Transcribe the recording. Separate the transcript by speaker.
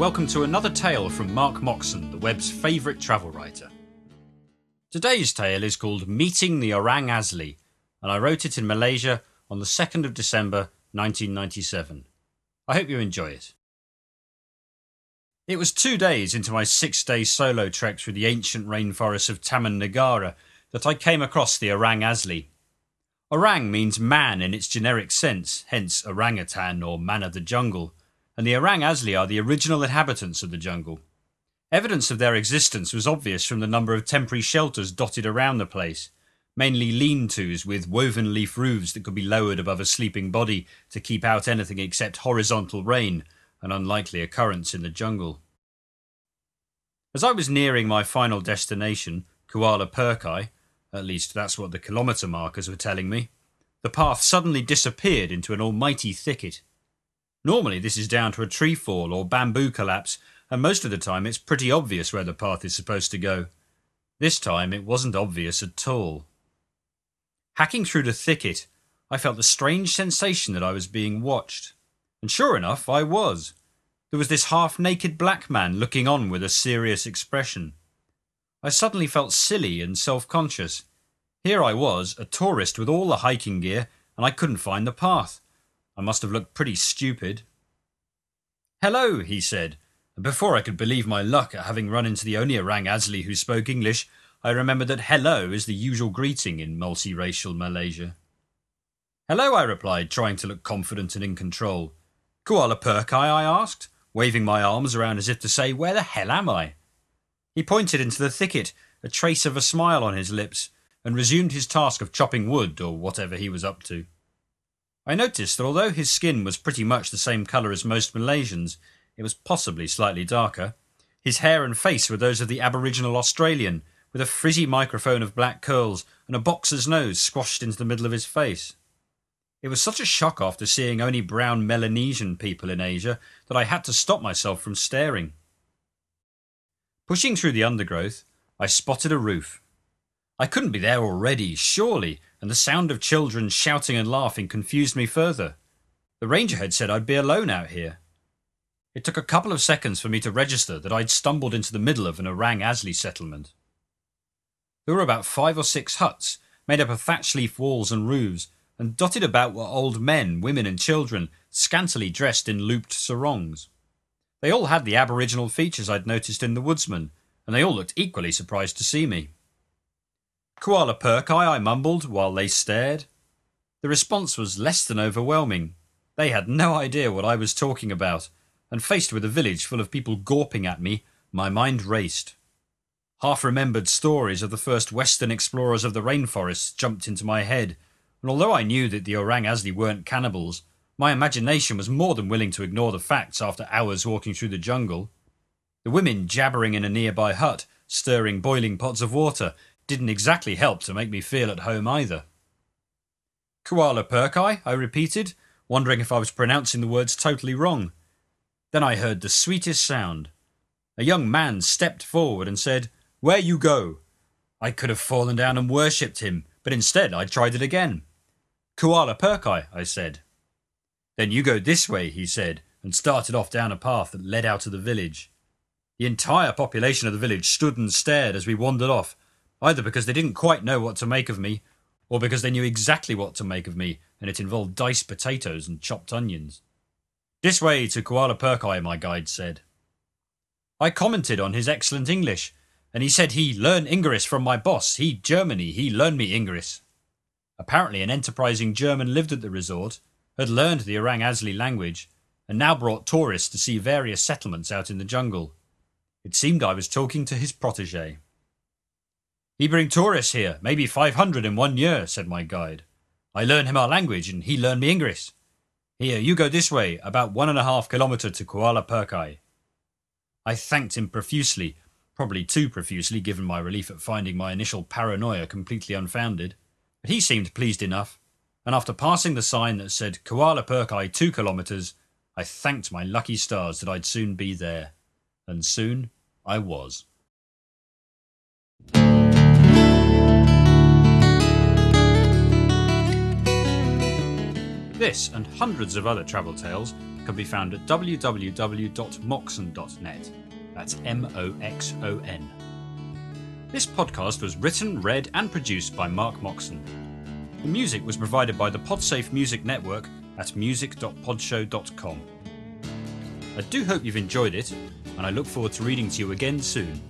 Speaker 1: welcome to another tale from Mark Moxon, the web's favourite travel writer. Today's tale is called Meeting the Orang Asli, and I wrote it in Malaysia on the 2nd of December 1997. I hope you enjoy it. It was two days into my six day solo trek through the ancient rainforests of Taman Negara that I came across the Orang Asli. Orang means man in its generic sense, hence orangutan or man of the jungle and the Orang Asli are the original inhabitants of the jungle. Evidence of their existence was obvious from the number of temporary shelters dotted around the place, mainly lean tos with woven leaf roofs that could be lowered above a sleeping body to keep out anything except horizontal rain, an unlikely occurrence in the jungle. As I was nearing my final destination, Kuala Perkai, at least that's what the kilometre markers were telling me, the path suddenly disappeared into an almighty thicket. Normally, this is down to a tree fall or bamboo collapse, and most of the time it's pretty obvious where the path is supposed to go. This time it wasn't obvious at all. Hacking through the thicket, I felt the strange sensation that I was being watched. And sure enough, I was. There was this half naked black man looking on with a serious expression. I suddenly felt silly and self conscious. Here I was, a tourist with all the hiking gear, and I couldn't find the path. I must have looked pretty stupid. Hello, he said, and before I could believe my luck at having run into the only Orang Asli who spoke English, I remembered that hello is the usual greeting in multiracial Malaysia. Hello, I replied, trying to look confident and in control. Kuala Perkai, I asked, waving my arms around as if to say, Where the hell am I? He pointed into the thicket, a trace of a smile on his lips, and resumed his task of chopping wood or whatever he was up to. I noticed that although his skin was pretty much the same colour as most Malaysians, it was possibly slightly darker. His hair and face were those of the Aboriginal Australian, with a frizzy microphone of black curls and a boxer's nose squashed into the middle of his face. It was such a shock after seeing only brown Melanesian people in Asia that I had to stop myself from staring. Pushing through the undergrowth, I spotted a roof. I couldn't be there already, surely, and the sound of children shouting and laughing confused me further. The ranger had said I'd be alone out here. It took a couple of seconds for me to register that I'd stumbled into the middle of an Orang Asli settlement. There were about five or six huts, made up of thatch leaf walls and roofs, and dotted about were old men, women, and children, scantily dressed in looped sarongs. They all had the aboriginal features I'd noticed in the woodsman, and they all looked equally surprised to see me. Kuala Perkai, I mumbled while they stared. The response was less than overwhelming. They had no idea what I was talking about, and faced with a village full of people gawping at me, my mind raced. Half remembered stories of the first Western explorers of the rainforests jumped into my head, and although I knew that the Orang Asli weren't cannibals, my imagination was more than willing to ignore the facts after hours walking through the jungle. The women jabbering in a nearby hut, stirring boiling pots of water, didn't exactly help to make me feel at home either. Kuala Perkai, I repeated, wondering if I was pronouncing the words totally wrong. Then I heard the sweetest sound. A young man stepped forward and said, Where you go? I could have fallen down and worshipped him, but instead I tried it again. Kuala Perkai, I said. Then you go this way, he said, and started off down a path that led out of the village. The entire population of the village stood and stared as we wandered off, either because they didn't quite know what to make of me, or because they knew exactly what to make of me, and it involved diced potatoes and chopped onions. This way to Kuala Perkai, my guide said. I commented on his excellent English, and he said he learned Ingris from my boss. He Germany, he learned me Ingris. Apparently, an enterprising German lived at the resort, had learned the Orang Asli language, and now brought tourists to see various settlements out in the jungle. It seemed I was talking to his protege. He bring tourists here, maybe 500 in one year, said my guide. I learn him our language and he learn me English. Here, you go this way, about one and a half kilometre to Kuala Perkai. I thanked him profusely, probably too profusely given my relief at finding my initial paranoia completely unfounded. But he seemed pleased enough, and after passing the sign that said Kuala Perkai two kilometres, I thanked my lucky stars that I'd soon be there. And soon I was. This and hundreds of other travel tales can be found at www.moxon.net. That's M O X O N. This podcast was written, read, and produced by Mark Moxon. The music was provided by the Podsafe Music Network at music.podshow.com. I do hope you've enjoyed it, and I look forward to reading to you again soon.